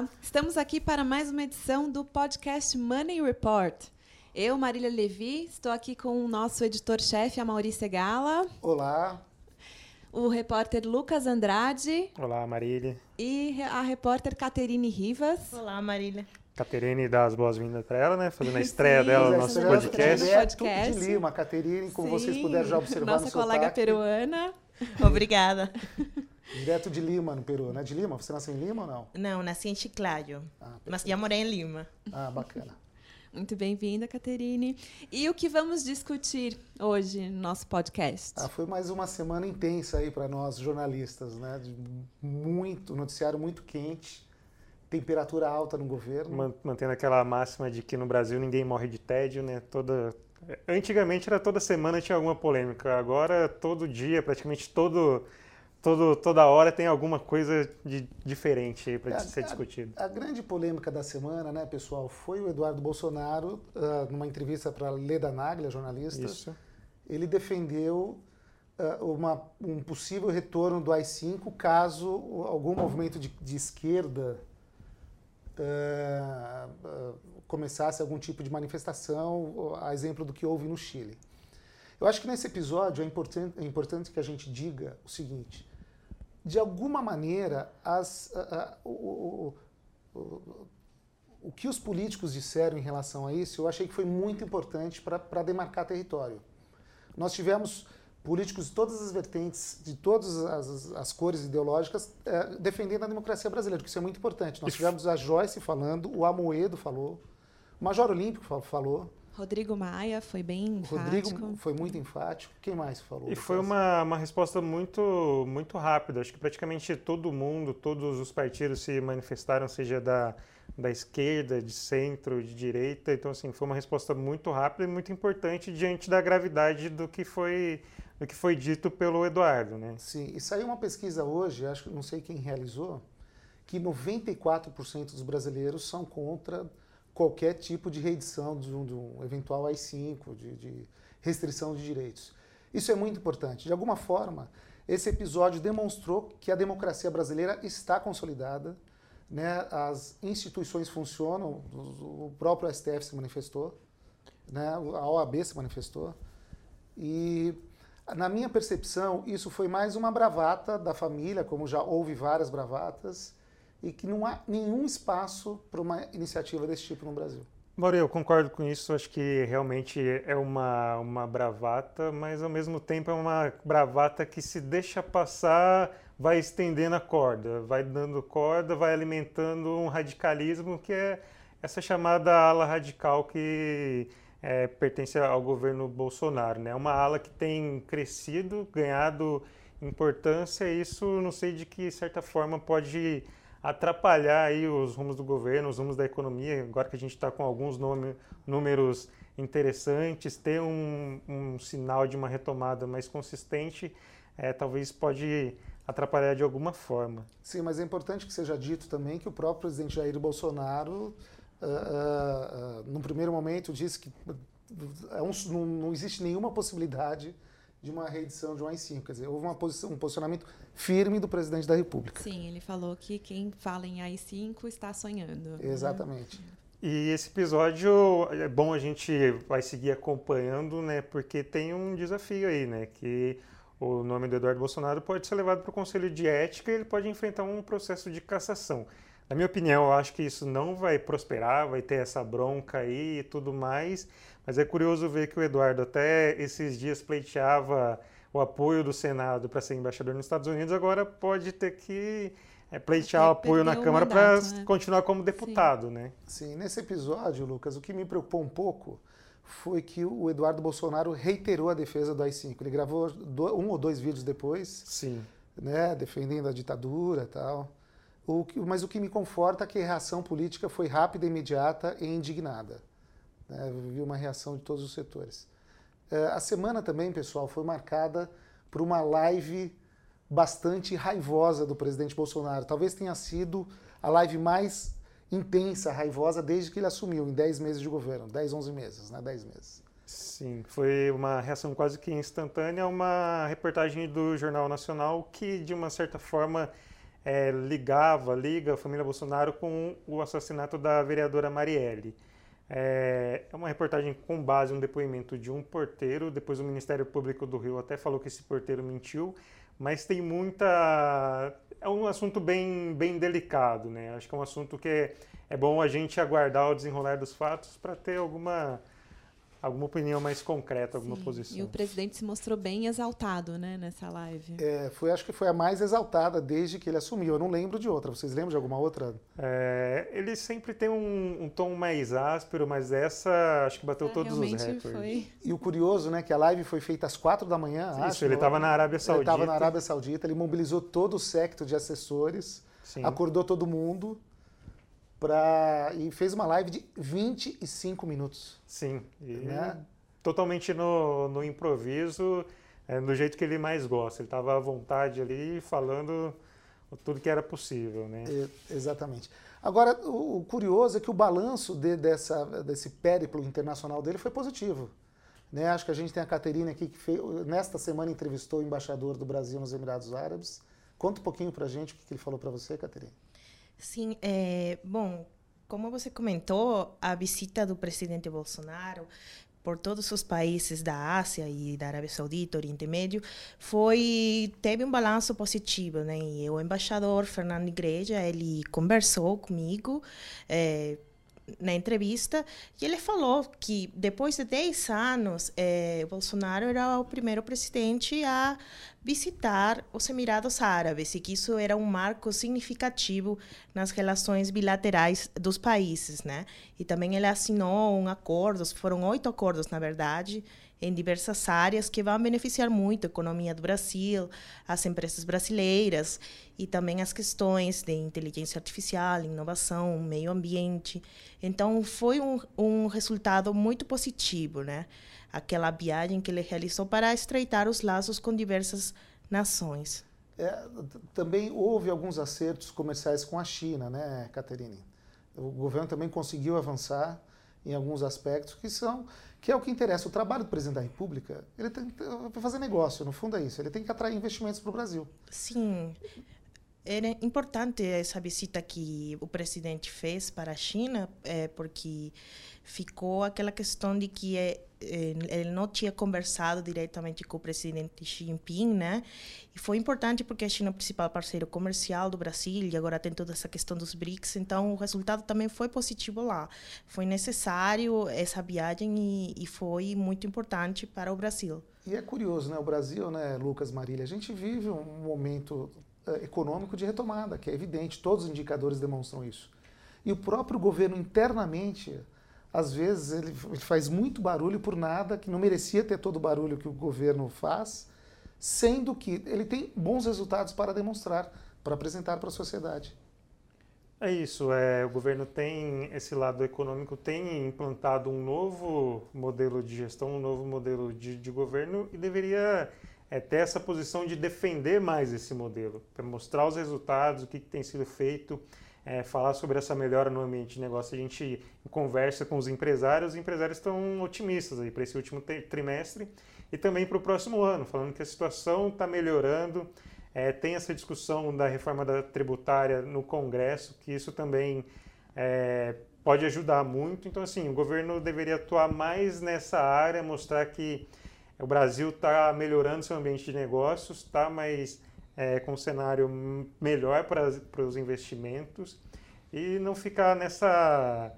Olá, estamos aqui para mais uma edição do podcast Money Report. Eu, Marília Levi, estou aqui com o nosso editor-chefe, Amaury Segala. Olá. O repórter Lucas Andrade. Olá, Marília. E a repórter Caterine Rivas. Olá, Marília. Caterine dá as boas-vindas para ela, né? Fazendo a estreia Sim, dela no nosso podcast. Direto podcast. de Lima, Caterine, como Sim, vocês puderam já observar nossa no colega sotaque. peruana. Obrigada. Direto de Lima, no Peru, né? De Lima? Você nasceu em Lima ou não? Não, nasci em Chiclayo. Ah, mas já morei em Lima. Ah, bacana. Muito bem-vinda, Caterine. E o que vamos discutir hoje no nosso podcast? Ah, foi mais uma semana intensa aí para nós jornalistas, né? De muito noticiário muito quente, temperatura alta no governo. Mantendo aquela máxima de que no Brasil ninguém morre de tédio, né? Toda antigamente era toda semana tinha alguma polêmica. Agora todo dia, praticamente todo todo, toda hora tem alguma coisa de diferente para é, ser discutido. A, a, grande polêmica da semana, né, pessoal, foi o Eduardo Bolsonaro, uh, numa entrevista para Leda Naglia, jornalista. Isso. Ele defendeu uh, uma, um possível retorno do AI-5 caso algum movimento de, de esquerda uh, começasse algum tipo de manifestação, a exemplo do que houve no Chile. Eu acho que nesse episódio é importante, é importante que a gente diga o seguinte: de alguma maneira, as, a, a, o, o, o, o, que os políticos disseram em relação a isso, eu achei que foi muito importante para demarcar território. Nós tivemos políticos de todas as vertentes, de todas as, as cores ideológicas, é, defendendo a democracia brasileira, que isso é muito importante. Nós tivemos a Joyce falando, o Amoedo falou, o Major Olímpico falou, Rodrigo Maia foi bem enfático. Rodrigo foi muito enfático. Quem mais falou? E foi uma, uma resposta muito, muito rápida. Acho que praticamente todo mundo, todos os partidos se manifestaram, seja da, da esquerda, de centro, de direita. Então, assim, foi uma resposta muito rápida e muito importante diante da gravidade do que foi, do que foi dito pelo Eduardo, né? Sim, e saiu uma pesquisa hoje, acho que não sei quem realizou, que 94% dos brasileiros são contra qualquer tipo de reedição de um, de um eventual AI-5, de, de restrição de direitos. Isso é muito importante. De alguma forma, esse episódio demonstrou que a democracia brasileira está consolidada, né? as instituições funcionam, o próprio STF se manifestou, né? a OAB se manifestou, e na minha percepção, isso foi mais uma bravata da família, como já houve várias bravatas, e que não há nenhum espaço para uma iniciativa desse tipo no Brasil. Mauro, eu concordo com isso. Acho que realmente é uma, uma bravata, mas ao mesmo tempo é uma bravata que se deixa passar, vai estendendo a corda, vai dando corda, vai alimentando um radicalismo que é essa chamada ala radical que é, pertence ao governo Bolsonaro. Né? É uma ala que tem crescido, ganhado importância, e isso não sei de que certa forma pode atrapalhar aí os rumos do governo, os rumos da economia, agora que a gente está com alguns números interessantes, ter um, um, sinal de uma retomada mais consistente, é, talvez pode atrapalhar de alguma forma. Sim, mas é importante que seja dito também que o próprio presidente Jair Bolsonaro, uh, uh, uh, no primeiro momento, disse que é um, não, não existe nenhuma possibilidade de uma reedição de um AI-5. Quer dizer, houve uma posição, um posicionamento firme do presidente da República. Sim, ele falou que quem fala em AI-5 está sonhando. Né? Exatamente. Né? E esse episódio é bom a gente vai seguir acompanhando, né? Porque tem um desafio aí, né? Que o nome do Eduardo Bolsonaro pode ser levado para o Conselho de Ética e ele pode enfrentar um processo de cassação. Na minha opinião, eu acho que isso não vai prosperar, vai ter essa bronca aí e tudo mais. Mas é curioso ver que o Eduardo até esses dias pleiteava o apoio do Senado para ser embaixador nos Estados Unidos, agora pode ter que é, pleitear o apoio na Câmara para né? continuar como deputado, Sim. né? Sim, nesse episódio, Lucas, o que me preocupou um pouco foi que o Eduardo Bolsonaro reiterou a defesa do AI-5. Ele gravou um ou dois vídeos depois, Sim. né, defendendo a ditadura e tal. O que, mas o que me conforta é que a reação política foi rápida, imediata e indignada. Né? Vi uma reação de todos os setores. É, a semana também, pessoal, foi marcada por uma live bastante raivosa do presidente Bolsonaro. Talvez tenha sido a live mais intensa, raivosa, desde que ele assumiu, em 10 meses de governo. 10, 11 meses, né? 10 meses. Sim, foi uma reação quase que instantânea, uma reportagem do Jornal Nacional que, de uma certa forma, é, ligava, liga a família Bolsonaro com o assassinato da vereadora Marielle. É, é uma reportagem com base no depoimento de um porteiro, depois o Ministério Público do Rio até falou que esse porteiro mentiu, mas tem muita... é um assunto bem, bem delicado, né? Acho que é um assunto que é, é bom a gente aguardar o desenrolar dos fatos para ter alguma alguma opinião mais concreta, alguma Sim. posição. E o presidente se mostrou bem exaltado, né, nessa live. É, foi, acho que foi a mais exaltada desde que ele assumiu. Eu não lembro de outra. Vocês lembram de alguma outra? É, ele sempre tem um, um, tom mais áspero, mas essa acho que bateu é, todos os recordes. Foi. E o curioso, né, que a live foi feita às quatro da manhã. Isso, acho, ele estava na Arábia Saudita. Ele estava na Arábia Saudita, ele mobilizou todo o secto de assessores, Sim. acordou todo mundo pra, e fez uma live de 25 minutos. Sim. Né? totalmente no, no improviso, é, do jeito que ele mais gosta. Ele estava à vontade ali, falando tudo que era possível. Né? É, exatamente. Agora, o, o, curioso é que o balanço de, dessa, desse périplo internacional dele foi positivo. Né? Acho que a gente tem a Caterina aqui, que fez, nesta semana entrevistou o embaixador do Brasil nos Emirados Árabes. Conta um pouquinho para a gente o que, que ele falou para você, Caterina. Sim, é, bom, como você comentou, a visita do presidente Bolsonaro por todos os países da Ásia e da Arábia Saudita, Oriente Médio, foi teve um balanço positivo, né? E o embaixador Fernando Igreja ele conversou comigo. É, na entrevista, e ele falou que depois de 10 anos, eh, Bolsonaro era o primeiro presidente a visitar os Emirados Árabes e que isso era um marco significativo nas relações bilaterais dos países, né? E também ele assinou um acordo, foram oito acordos, na verdade, em diversas áreas que vão beneficiar muito a economia do Brasil, as empresas brasileiras e também as questões de inteligência artificial, inovação, meio ambiente. Então, foi um, um resultado muito positivo, né? Aquela viagem que ele realizou para estreitar os laços com diversas nações. É, também houve alguns acertos comerciais com a China, né, Caterine? O governo também conseguiu avançar em alguns aspectos que são que é o que interessa. O trabalho do presidente da República, ele tem que fazer negócio, no fundo é isso. Ele tem que atrair investimentos para o Brasil. Sim. Era importante essa visita que o presidente fez para a China, é, porque ficou aquela questão de que é, é, ele não tinha conversado diretamente com o presidente Xi Jinping, né? E foi importante porque a China é o principal parceiro comercial do Brasil e agora tem toda essa questão dos BRICS, então o resultado também foi positivo lá. Foi necessário essa viagem e, e foi muito importante para o Brasil. E é curioso, né? O Brasil, né, Lucas Marília, a gente vive um momento uh, econômico de retomada, que é evidente, todos os indicadores demonstram isso. E o próprio governo internamente às vezes ele, faz muito barulho por nada, que não merecia ter todo o barulho que o governo faz, sendo que ele tem bons resultados para demonstrar, para apresentar para a sociedade. É isso, é, o governo tem esse lado econômico, tem implantado um novo modelo de gestão, um novo modelo de, de governo e deveria é, ter essa posição de defender mais esse modelo, para mostrar os resultados, o que, que tem sido feito, é, falar sobre essa melhora no ambiente de negócio. A gente conversa com os empresários, os empresários estão otimistas aí para esse último trimestre e também para o próximo ano, falando que a situação está melhorando. É, tem essa discussão da reforma da tributária no Congresso, que isso também é, pode ajudar muito. Então, assim, o governo deveria atuar mais nessa área, mostrar que o Brasil está melhorando seu ambiente de negócios, está mais é, com um cenário melhor para, os investimentos e não ficar nessa,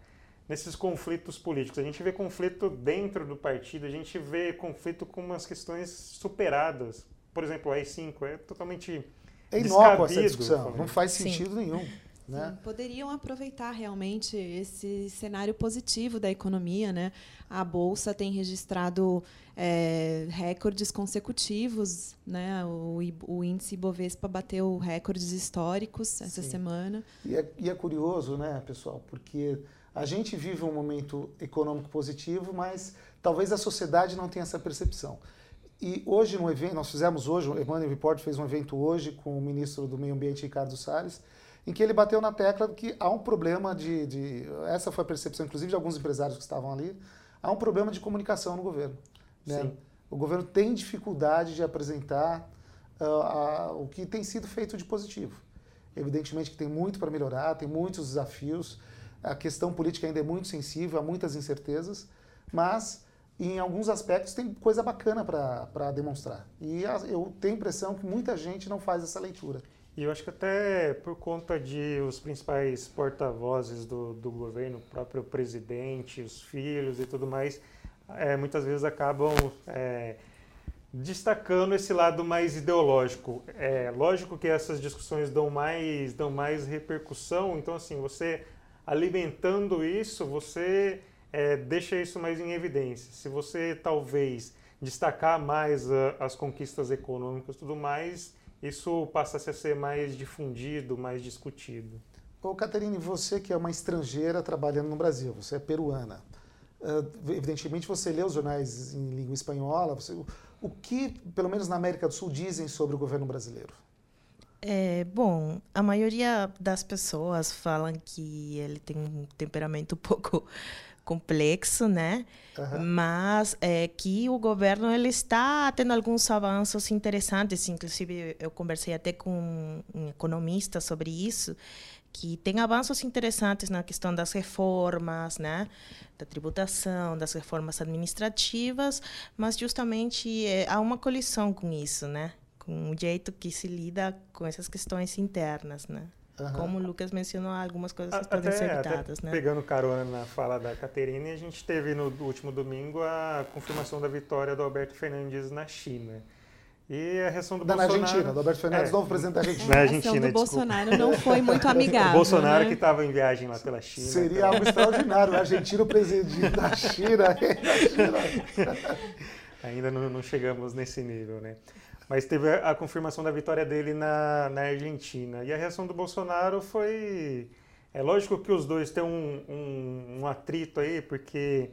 nesses conflitos políticos. A gente vê conflito dentro do partido, a gente vê conflito com umas questões superadas. Por exemplo, o AI-5 é totalmente é inócua essa discussão, não faz sentido Sim. nenhum. Né? Sim, poderiam aproveitar realmente esse cenário positivo da economia. Né? A Bolsa tem registrado é, recordes consecutivos. Né? O, o índice Bovespa bateu recordes históricos essa Sim. semana. E é, e é curioso, né, pessoal, porque a gente vive um momento econômico positivo, mas talvez a sociedade não tenha essa percepção. E hoje, no evento, nós fizemos hoje, o Emmanuel Report fez um evento hoje com o ministro do Meio Ambiente, Ricardo Salles, em que ele bateu na tecla que há um problema de, de, Essa foi a percepção, inclusive, de alguns empresários que estavam ali. Há um problema de comunicação no governo. Né? O governo tem dificuldade de apresentar uh, a, o que tem sido feito de positivo. Evidentemente que tem muito para melhorar, tem muitos desafios. A questão política ainda é muito sensível, há muitas incertezas, mas em alguns aspectos tem coisa bacana para demonstrar. E eu tenho a impressão que muita gente não faz essa leitura. E eu acho que até por conta de os principais porta-vozes do, do governo, o próprio presidente, os filhos e tudo mais, é, muitas vezes acabam é, destacando esse lado mais ideológico. É lógico que essas discussões dão mais, dão mais repercussão, então assim, você alimentando isso, você é, deixa isso mais em evidência. Se você talvez destacar mais a, as conquistas econômicas e tudo mais, isso passa a ser mais difundido, mais discutido. Ô, Caterine, você que é uma estrangeira trabalhando no Brasil, você é peruana. Uh, evidentemente, você lê os jornais em língua espanhola. Você, o que, pelo menos na América do Sul, dizem sobre o governo brasileiro? É, bom, a maioria das pessoas falam que ele tem um temperamento um pouco complexo, né? Uhum. Mas é que o governo ele está tendo alguns avanços interessantes. Inclusive, eu conversei até com um economista sobre isso, que tem avanços interessantes na questão das reformas, né? Da tributação, das reformas administrativas, mas justamente é, há uma colisão com isso, né? Com o jeito que se lida com essas questões internas, né? Uhum. Como o Lucas mencionou, algumas coisas que podem ser evitadas, né? Pegando carona na fala da Caterine, a gente teve no último domingo a confirmação da vitória do Alberto Fernandes na China. E a reação do da Bolsonaro... Na Argentina, do Alberto Fernandes, é, novo presidente da Argentina. Na Argentina, a reação do Bolsonaro não foi muito amigável. o Bolsonaro né? que estava em viagem lá pela China. Seria então... algo extraordinário. O argentino presidente da China. Ainda não, não chegamos nesse nível, né? Mas teve a, confirmação da vitória dele na, na Argentina. E a reação do Bolsonaro foi. É lógico que os dois têm um, um, um atrito aí, porque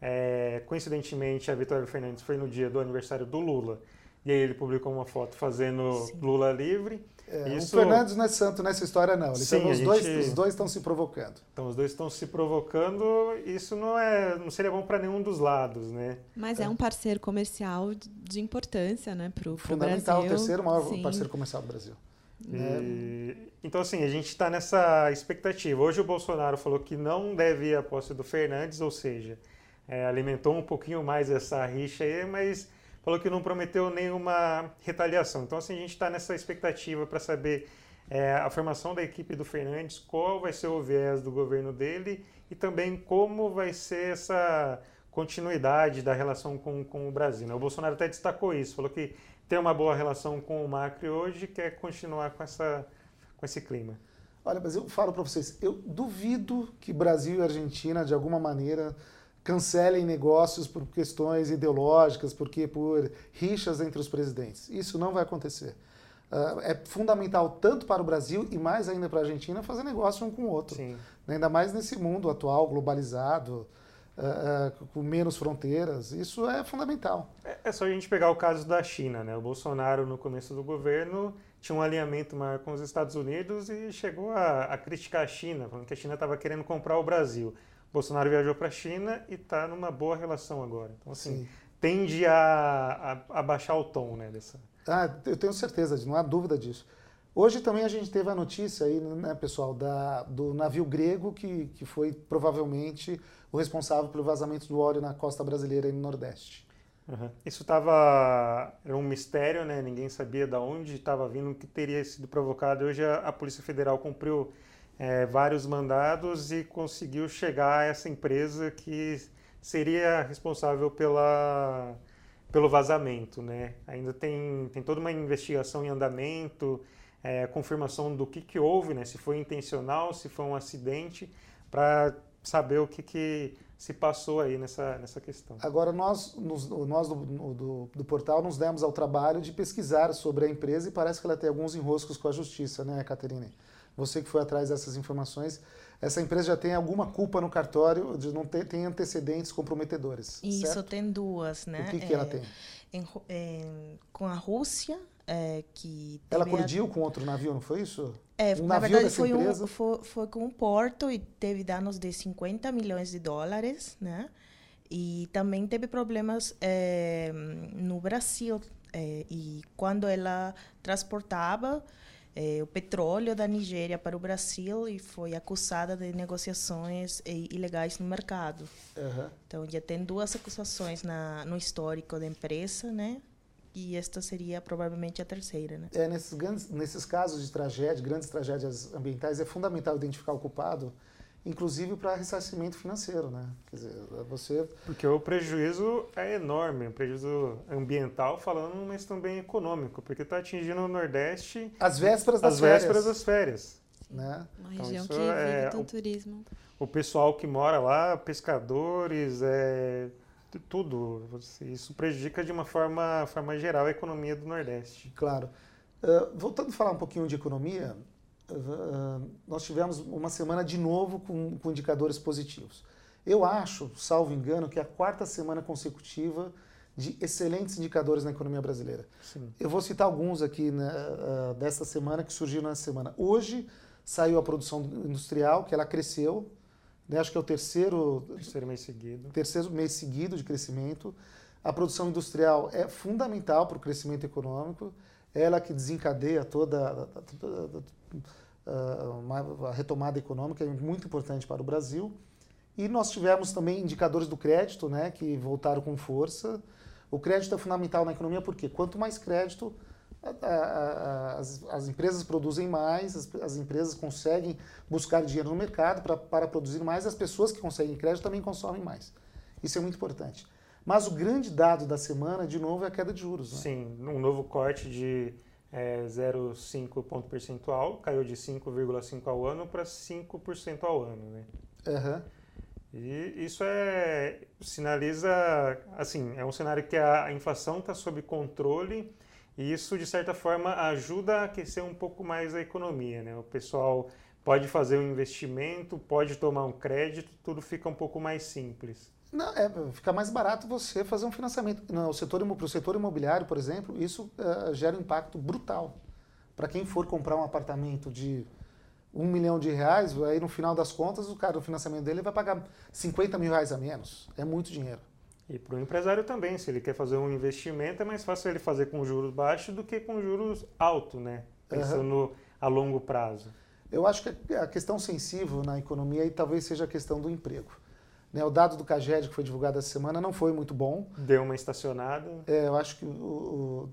é, coincidentemente a vitória do Fernandes foi no dia do aniversário do Lula. E aí ele publicou uma foto fazendo Sim. Lula livre. É, Isso... O Fernandes não é santo nessa história, não. Sim, os, gente... dois, os dois estão se provocando. Então, os dois estão se provocando. Isso não, é, não seria bom para nenhum dos lados, né? Mas é. é um parceiro comercial de importância né, para o Brasil. Fundamental, o terceiro maior Sim. parceiro comercial do Brasil. E, é. Então, assim, a gente está nessa expectativa. Hoje o Bolsonaro falou que não deve ir à posse do Fernandes, ou seja, é, alimentou um pouquinho mais essa rixa aí, mas falou que não prometeu nenhuma retaliação. Então, assim, a gente está nessa expectativa para saber é, a formação da equipe do Fernandes, qual vai ser o viés do governo dele e também como vai ser essa continuidade da relação com, com o Brasil. Né? O Bolsonaro até destacou isso, falou que tem uma boa relação com o Macri hoje e quer continuar com, essa, com esse clima. Olha, mas eu falo para vocês, eu duvido que Brasil e Argentina, de alguma maneira, cancelem negócios por questões ideológicas, porque por rixas entre os presidentes. Isso não vai acontecer. Uh, é fundamental tanto para o Brasil e mais ainda para a Argentina fazer negócio um com o outro. Sim. Ainda mais nesse mundo atual, globalizado, uh, uh, com menos fronteiras. Isso é fundamental. É, é, só a gente pegar o caso da China. Né? O Bolsonaro, no começo do governo, tinha um alinhamento maior com os Estados Unidos e chegou a, a criticar a China, falando que a China estava querendo comprar o Brasil. Bolsonaro viajou para a China e está numa boa relação agora. Então, assim, Sim. tende a, a, a, baixar o tom né, dessa. Ah, eu tenho certeza, não há dúvida disso. Hoje também a gente teve a notícia aí, né, pessoal, da, do navio grego que, que foi provavelmente o responsável pelo vazamento do óleo na costa brasileira e no Nordeste. Uhum. Isso estava era um mistério, né? Ninguém sabia de onde estava vindo, o que teria sido provocado. Hoje a, a Polícia Federal cumpriu é, vários mandados e conseguiu chegar a essa empresa que seria responsável pela, pelo vazamento. Né? Ainda tem, tem toda uma investigação em andamento, é, confirmação do que, que houve, né? se foi intencional, se foi um acidente, para saber o que, que se passou aí nessa, nessa questão. Agora, nós, nos, nós do, do, do, portal nos demos ao trabalho de pesquisar sobre a empresa e parece que ela tem alguns enroscos com a justiça, né, Caterine? Você que foi atrás dessas informações, essa empresa já tem alguma culpa no cartório de não ter tem antecedentes comprometedores. Isso, certo? tem duas, né? O que, que é, ela tem? Em, em, com a Rússia, é, que... Ela colidiu a... com outro navio, não foi isso? É, um na verdade foi, um, foi, foi, com um porto e teve danos de 50 milhões de dólares, né? E também teve problemas é, no Brasil. É, e quando ela transportava é, o petróleo da Nigéria para o Brasil e foi acusada de negociações ilegais no mercado. Uhum. Então já tem duas acusações na, no histórico da empresa, né? E esta seria provavelmente a terceira, né? É, nesses, grandes, nesses casos de tragédia, grandes tragédias ambientais, é fundamental identificar o culpado inclusive para ressarcimento financeiro, né? Quer dizer, você... Porque o prejuízo é enorme, o prejuízo ambiental falando, mas também econômico, porque está atingindo o Nordeste... As vésperas das as férias. vésperas das férias. Né? Uma então, região que vive é, do turismo. O pessoal que mora lá, pescadores, é, tudo, isso prejudica de uma forma, forma geral a economia do Nordeste. Claro. Uh, voltando a falar um pouquinho de economia, nós tivemos uma semana de novo com, com, indicadores positivos. Eu acho, salvo engano, que é a quarta semana consecutiva de excelentes indicadores na economia brasileira. Sim. Eu vou citar alguns aqui né, uh, dessa semana que surgiram nessa semana. Hoje saiu a produção industrial, que ela cresceu, né, acho que é o terceiro, terceiro mês seguido. Terceiro mês seguido de crescimento. A produção industrial é fundamental para o crescimento econômico, ela que desencadeia toda, uh, a retomada econômica é muito importante para o Brasil. E nós tivemos também indicadores do crédito, né, que voltaram com força. O crédito é fundamental na economia porque quanto mais crédito, as, as, empresas produzem mais, as, as, empresas conseguem buscar dinheiro no mercado pra, para produzir mais, as pessoas que conseguem crédito também consomem mais. Isso é muito importante. Mas o grande dado da semana, de novo, é a queda de juros. Né? Sim, um novo corte de é, 0,5 ponto percentual, caiu de 5,5% ao ano para 5% ao ano. Né? Uhum. E isso é sinaliza, assim, é um cenário que a inflação está sob controle e isso, de certa forma, ajuda a aquecer um pouco mais a economia. Né? O pessoal pode fazer um investimento, pode tomar um crédito, tudo fica um pouco mais simples. Não, é, fica mais barato você fazer um financiamento. Setor, para o setor imobiliário, por exemplo, isso uh, gera um impacto brutal. Para quem for comprar um apartamento de um milhão de reais, aí no final das contas, o cara, o financiamento dele vai pagar 50 mil reais a menos. É muito dinheiro. E para o empresário também, se ele quer fazer um investimento, é mais fácil ele fazer com juros baixos do que com juros altos, né? Pensando uhum. a longo prazo. Eu acho que a questão sensível na economia aí talvez seja a questão do emprego. Né, o dado do CAGED que foi divulgado essa semana não foi muito bom. Deu uma estacionada. É, eu acho que o,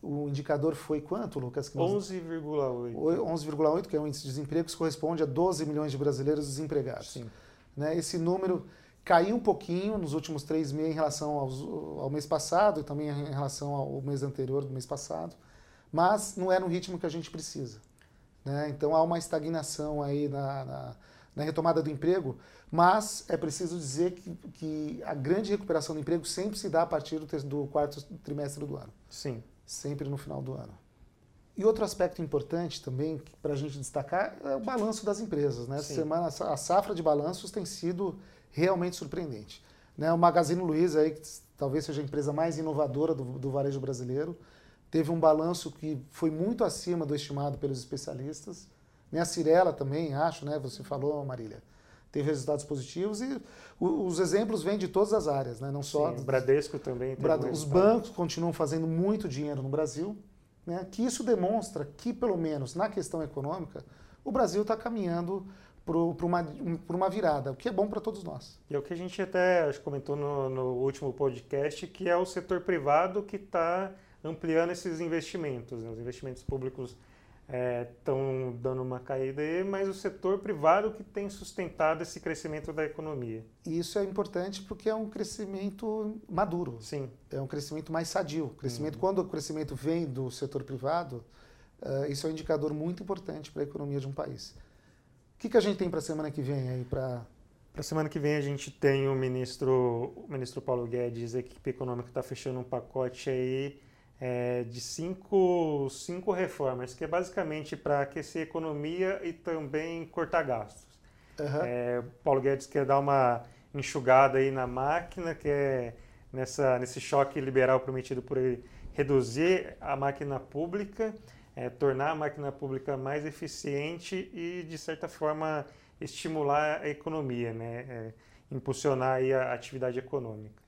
o, o indicador foi quanto, Lucas? 11,8. 11,8, que é o índice de desemprego, que corresponde a 12 milhões de brasileiros desempregados. Sim. Né, esse número caiu um pouquinho nos últimos três meses em relação aos, ao mês passado e também em relação ao mês anterior do mês passado, mas não é no ritmo que a gente precisa. Né? Então há uma estagnação aí na, na, na retomada do emprego, mas é preciso dizer que, que, a grande recuperação do emprego sempre se dá a partir do, do quarto trimestre do ano. Sim. Sempre no final do ano. E outro aspecto importante também para a gente destacar é o balanço das empresas. Né? Essa semana a safra de balanços tem sido realmente surpreendente. Né? O Magazine Luiza, aí, que talvez seja a empresa mais inovadora do, do varejo brasileiro, teve um balanço que foi muito acima do estimado pelos especialistas. Né? A Cirela também, acho, né? você falou, Marília, teve resultados positivos e os exemplos vêm de todas as áreas, né? não só... Sim, Bradesco também. os bancos continuam fazendo muito dinheiro no Brasil, né? que isso demonstra que, pelo menos na questão econômica, o Brasil está caminhando para uma, uma virada, o que é bom para todos nós. E é o que a gente até acho, comentou no, no último podcast, que é o setor privado que está ampliando esses investimentos. Né? Os investimentos públicos estão é, dando uma caída aí, mas o setor privado que tem sustentado esse crescimento da economia. E isso é importante porque é um crescimento maduro. Sim. É um crescimento mais sadio. Crescimento, uhum. Quando o crescimento vem do setor privado, uh, isso é um indicador muito importante para a economia de um país. O que, que a gente tem para a semana que vem aí para para a semana que vem a gente tem o ministro, o ministro Paulo Guedes, a equipe econômica está fechando um pacote aí é, de cinco, cinco reformas, que é basicamente para aquecer a economia e também cortar gastos. Uhum. É, Paulo Guedes quer dar uma enxugada aí na máquina, que é nessa, nesse choque liberal prometido por ele, reduzir a máquina pública, é, tornar a máquina pública mais eficiente e, de certa forma, estimular a economia, né? É, impulsionar a atividade econômica.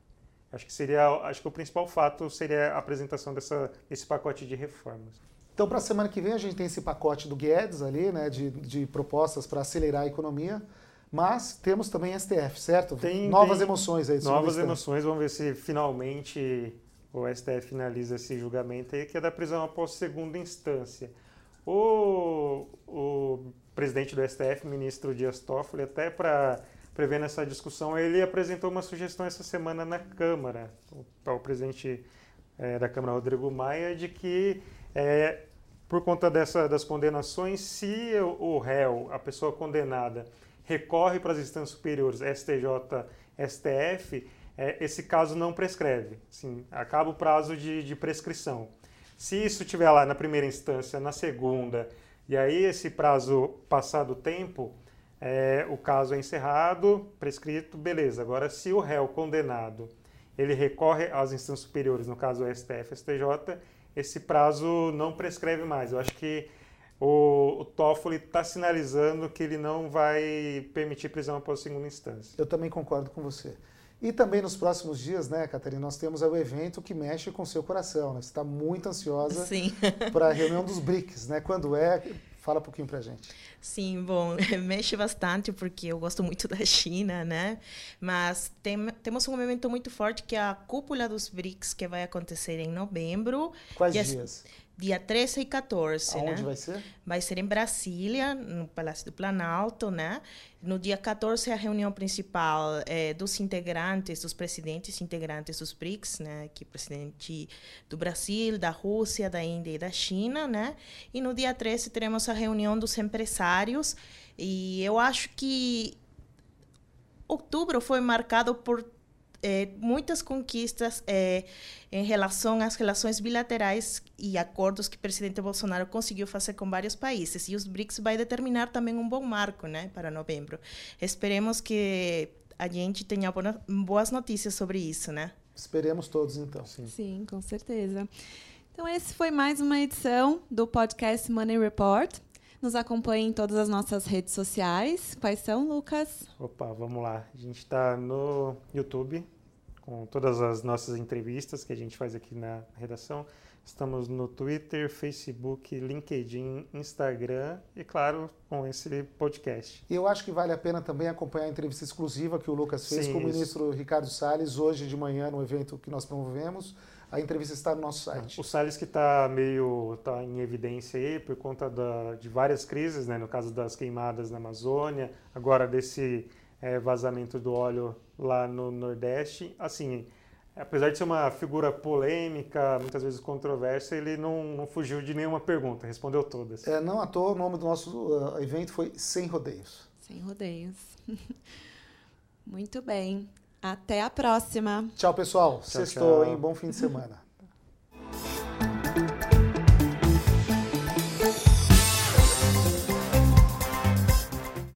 Acho que seria, acho que o principal fato seria a apresentação dessa, desse pacote de reformas. Então, para a semana que vem, a gente tem esse pacote do Guedes ali, né, de, de propostas para acelerar a economia. Mas temos também STF, certo? Tem, novas tem emoções aí. Novas emoções, vamos ver se finalmente o STF finaliza esse julgamento aí, que é da prisão após segunda instância. O, o presidente do STF, ministro Dias Toffoli, até para prever nessa discussão, ele apresentou uma sugestão essa semana na Câmara, o, o presidente é, da Câmara, Rodrigo Maia, de que é, por conta dessa, das condenações, se o, réu, a pessoa condenada, recorre para as instâncias superiores, STJ, STF, é, esse caso não prescreve. Assim, acaba o prazo de, de prescrição. Se isso estiver lá na primeira instância, na segunda, e aí esse prazo passado tempo, é, o caso é encerrado, prescrito, beleza. Agora, se o réu condenado ele recorre às instâncias superiores, no caso o STF, STJ, esse prazo não prescreve mais. Eu acho que o, o Toffoli está sinalizando que ele não vai permitir prisão após segunda instância. Eu também concordo com você. E também nos próximos dias, né, Catarina, nós temos o evento que mexe com o seu coração. Né? Você está muito ansiosa para a reunião dos BRICS, né? Quando é? Fala um pouquinho para gente. Sim, bom, mexe bastante porque eu gosto muito da China, né? Mas tem, temos um momento muito forte que é a cúpula dos BRICS que vai acontecer em novembro. Quais dias? Dia 13 e 14, Aonde né? vai ser? Vai ser em Brasília, no Palácio do Planalto, né? No dia 14 é a reunião principal é, dos integrantes, dos presidentes integrantes dos BRICS, né? Que é presidente do Brasil, da Rússia, da Índia e da China, né? E no dia 13 teremos a reunião dos empresários e eu acho que outubro foi marcado por é, muitas conquistas é, em relação às relações bilaterais e acordos que o presidente Bolsonaro conseguiu fazer com vários países. E os BRICS vai determinar também um bom marco né, para novembro. Esperemos que a gente tenha boas notícias sobre isso, né? Esperemos todos, então. Sim, Sim com certeza. Então, esse foi mais uma edição do podcast Money Report. Nos acompanhe em todas as nossas redes sociais. Quais são, Lucas? Opa, vamos lá. A gente está no YouTube, com todas as nossas entrevistas que a gente faz aqui na redação. Estamos no Twitter, Facebook, LinkedIn, Instagram e, claro, com esse podcast. E eu acho que vale a pena também acompanhar a entrevista exclusiva que o Lucas fez Sim, com o ministro Ricardo Salles hoje de manhã no evento que nós promovemos. A entrevista está no nosso site. O Salles que está meio tá em evidência aí por conta da, de várias crises, né? no caso das queimadas na Amazônia, agora desse é, vazamento do óleo lá no Nordeste. Assim, apesar de ser uma figura polêmica, muitas vezes controversa, ele não, não fugiu de nenhuma pergunta, respondeu todas. É, não à toa, o nome do nosso uh, evento foi Sem Rodeios. Sem Rodeios. Muito bem. Até a próxima. Tchau, pessoal. Sextou, hein? Bom fim de semana.